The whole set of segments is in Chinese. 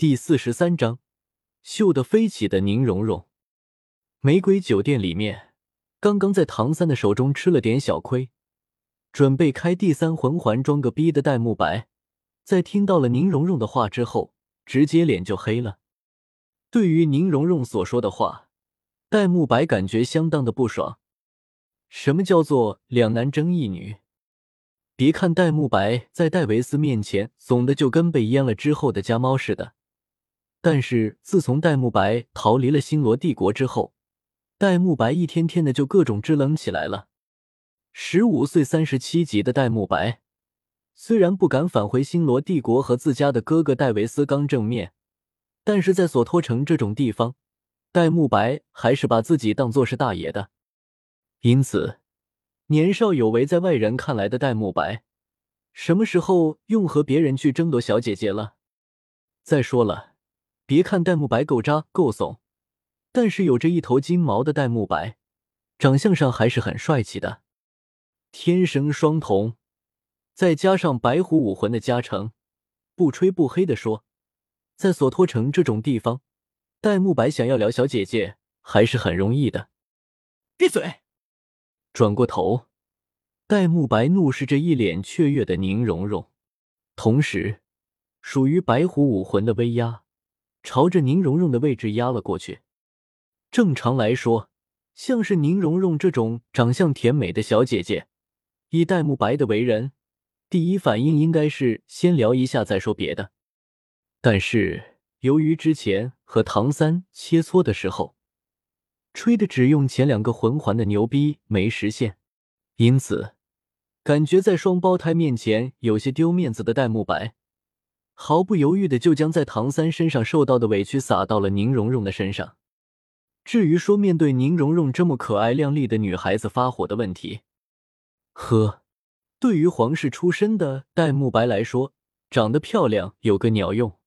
第四十三章，秀得飞起的宁荣荣。玫瑰酒店里面，刚刚在唐三的手中吃了点小亏，准备开第三魂环装个逼的戴沐白，在听到了宁荣荣的话之后，直接脸就黑了。对于宁荣荣所说的话，戴沐白感觉相当的不爽。什么叫做两男争一女？别看戴沐白在戴维斯面前怂的就跟被阉了之后的家猫似的。但是自从戴沐白逃离了星罗帝国之后，戴沐白一天天的就各种支棱起来了。十五岁三十七级的戴沐白，虽然不敢返回星罗帝国和自家的哥哥戴维斯刚正面，但是在索托城这种地方，戴沐白还是把自己当做是大爷的。因此，年少有为，在外人看来的戴沐白，什么时候用和别人去争夺小姐姐了？再说了。别看戴沐白够渣够怂，但是有着一头金毛的戴沐白，长相上还是很帅气的。天生双瞳，再加上白虎武魂的加成，不吹不黑的说，在索托城这种地方，戴沐白想要聊小姐姐还是很容易的。闭嘴！转过头，戴沐白怒视着一脸雀跃的宁荣荣，同时，属于白虎武魂的威压。朝着宁荣荣的位置压了过去。正常来说，像是宁荣荣这种长相甜美的小姐姐，以戴沐白的为人，第一反应应该是先聊一下再说别的。但是由于之前和唐三切磋的时候，吹的只用前两个魂环的牛逼没实现，因此感觉在双胞胎面前有些丢面子的戴沐白。毫不犹豫的就将在唐三身上受到的委屈撒到了宁荣荣的身上。至于说面对宁荣荣这么可爱靓丽的女孩子发火的问题，呵，对于皇室出身的戴沐白来说，长得漂亮有个鸟用。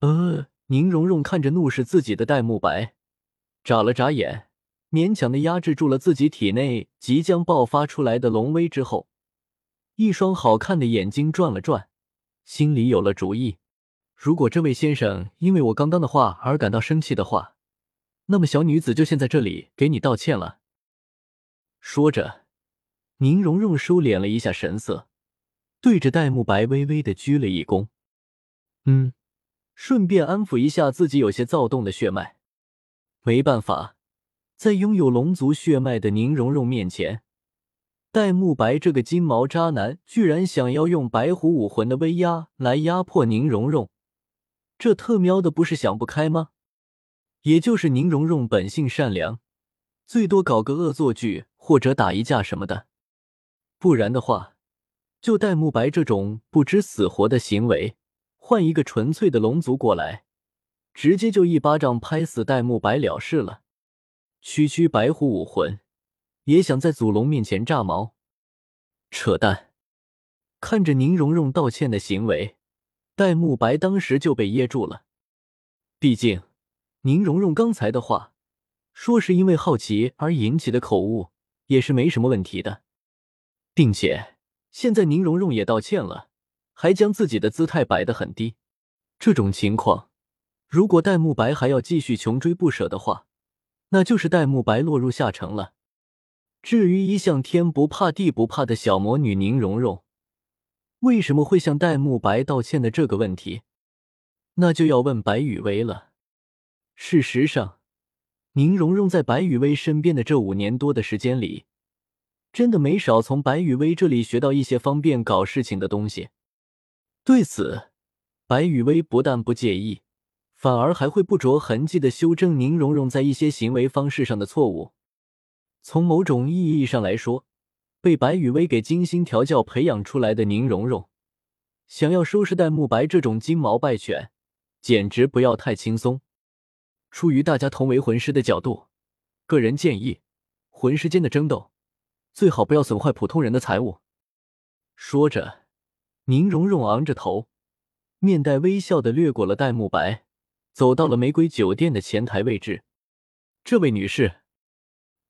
呃，宁荣荣看着怒视自己的戴沐白，眨了眨眼，勉强的压制住了自己体内即将爆发出来的龙威之后，一双好看的眼睛转了转。心里有了主意，如果这位先生因为我刚刚的话而感到生气的话，那么小女子就先在这里给你道歉了。说着，宁荣荣收敛了一下神色，对着戴沐白微微的鞠了一躬，嗯，顺便安抚一下自己有些躁动的血脉。没办法，在拥有龙族血脉的宁荣荣面前。戴沐白这个金毛渣男，居然想要用白虎武魂的威压来压迫宁荣荣，这特喵的不是想不开吗？也就是宁荣荣本性善良，最多搞个恶作剧或者打一架什么的，不然的话，就戴沐白这种不知死活的行为，换一个纯粹的龙族过来，直接就一巴掌拍死戴沐白了事了。区区白虎武魂。也想在祖龙面前炸毛？扯淡！看着宁荣荣道歉的行为，戴沐白当时就被噎住了。毕竟，宁荣荣刚才的话，说是因为好奇而引起的口误，也是没什么问题的。并且，现在宁荣荣也道歉了，还将自己的姿态摆得很低。这种情况，如果戴沐白还要继续穷追不舍的话，那就是戴沐白落入下乘了。至于一向天不怕地不怕的小魔女宁荣荣，为什么会向戴沐白道歉的这个问题，那就要问白雨薇了。事实上，宁荣荣在白雨薇身边的这五年多的时间里，真的没少从白雨薇这里学到一些方便搞事情的东西。对此，白雨薇不但不介意，反而还会不着痕迹的修正宁荣荣在一些行为方式上的错误。从某种意义上来说，被白雨薇给精心调教培养出来的宁荣荣，想要收拾戴沐白这种金毛败犬，简直不要太轻松。出于大家同为魂师的角度，个人建议，魂师间的争斗最好不要损坏普通人的财物。说着，宁荣荣昂着头，面带微笑的掠过了戴沐白，走到了玫瑰酒店的前台位置。这位女士。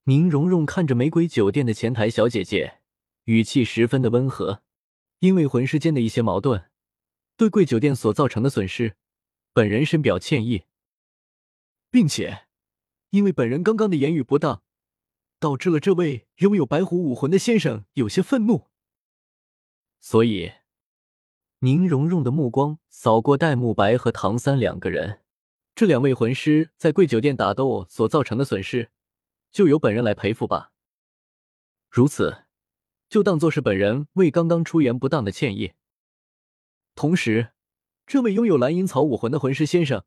宁荣荣看着玫瑰酒店的前台小姐姐，语气十分的温和。因为魂师间的一些矛盾，对贵酒店所造成的损失，本人深表歉意，并且因为本人刚刚的言语不当，导致了这位拥有白虎武魂的先生有些愤怒，所以。宁荣荣的目光扫过戴沐白和唐三两个人，这两位魂师在贵酒店打斗所造成的损失，就由本人来赔付吧。如此，就当做是本人为刚刚出言不当的歉意。同时，这位拥有蓝银草武魂的魂师先生，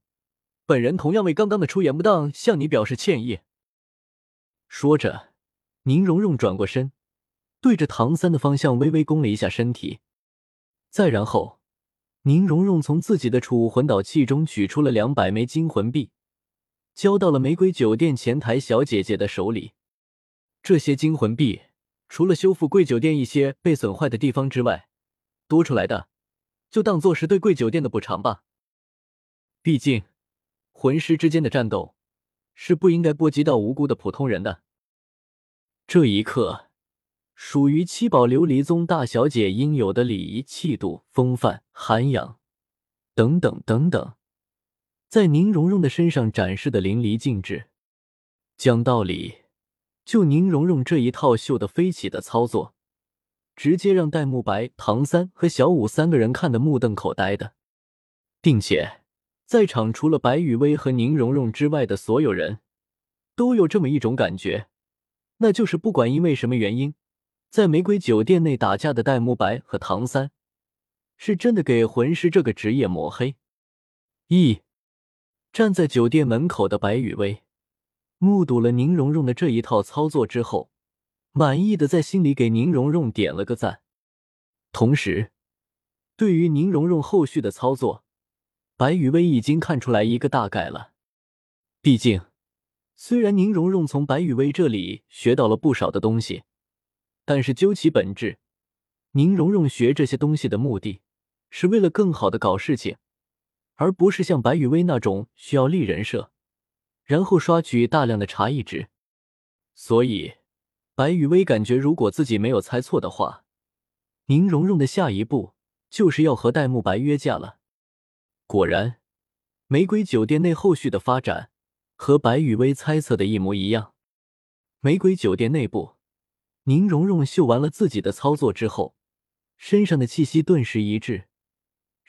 本人同样为刚刚的出言不当向你表示歉意。说着，宁荣荣转过身，对着唐三的方向微微躬了一下身体。再然后，宁荣荣从自己的储物魂导器中取出了两百枚金魂币，交到了玫瑰酒店前台小姐姐的手里。这些金魂币除了修复贵酒店一些被损坏的地方之外，多出来的就当做是对贵酒店的补偿吧。毕竟，魂师之间的战斗是不应该波及到无辜的普通人的。这一刻。属于七宝琉璃宗大小姐应有的礼仪、气度、风范、涵养，等等等等，在宁荣荣的身上展示的淋漓尽致。讲道理，就宁荣荣这一套秀的飞起的操作，直接让戴沐白、唐三和小五三个人看得目瞪口呆的，并且在场除了白雨薇和宁荣荣之外的所有人都有这么一种感觉，那就是不管因为什么原因。在玫瑰酒店内打架的戴沐白和唐三，是真的给魂师这个职业抹黑。一站在酒店门口的白雨薇，目睹了宁荣荣的这一套操作之后，满意的在心里给宁荣荣点了个赞。同时，对于宁荣荣后续的操作，白雨薇已经看出来一个大概了。毕竟，虽然宁荣荣从白雨薇这里学到了不少的东西。但是究其本质，宁荣荣学这些东西的目的，是为了更好的搞事情，而不是像白雨薇那种需要立人设，然后刷取大量的茶艺值。所以，白雨薇感觉，如果自己没有猜错的话，宁荣荣的下一步就是要和戴沐白约架了。果然，玫瑰酒店内后续的发展和白雨薇猜测的一模一样。玫瑰酒店内部。宁荣荣秀完了自己的操作之后，身上的气息顿时一滞，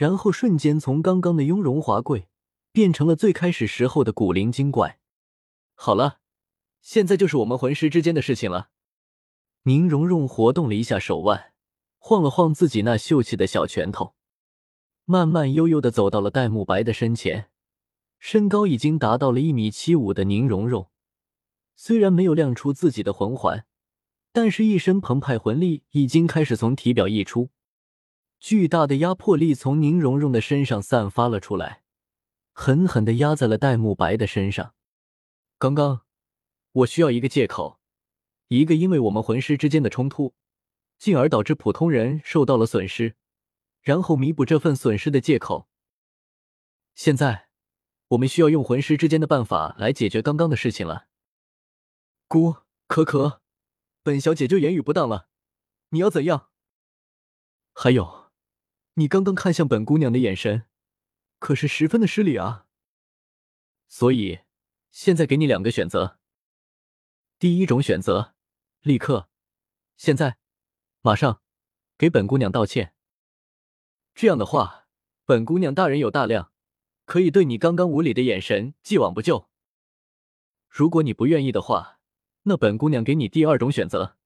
然后瞬间从刚刚的雍容华贵变成了最开始时候的古灵精怪。好了，现在就是我们魂师之间的事情了。宁荣荣活动了一下手腕，晃了晃自己那秀气的小拳头，慢慢悠悠的走到了戴沐白的身前。身高已经达到了一米七五的宁荣荣，虽然没有亮出自己的魂环。但是，一身澎湃魂力已经开始从体表溢出，巨大的压迫力从宁荣荣的身上散发了出来，狠狠的压在了戴沐白的身上。刚刚，我需要一个借口，一个因为我们魂师之间的冲突，进而导致普通人受到了损失，然后弥补这份损失的借口。现在，我们需要用魂师之间的办法来解决刚刚的事情了。姑，可可。本小姐就言语不当了，你要怎样？还有，你刚刚看向本姑娘的眼神，可是十分的失礼啊。所以，现在给你两个选择。第一种选择，立刻，现在，马上，给本姑娘道歉。这样的话，本姑娘大人有大量，可以对你刚刚无礼的眼神既往不咎。如果你不愿意的话。那本姑娘给你第二种选择，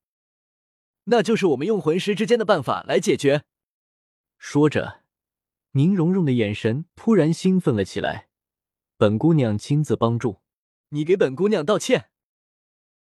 那就是我们用魂师之间的办法来解决。说着，宁荣荣的眼神突然兴奋了起来。本姑娘亲自帮助你，给本姑娘道歉。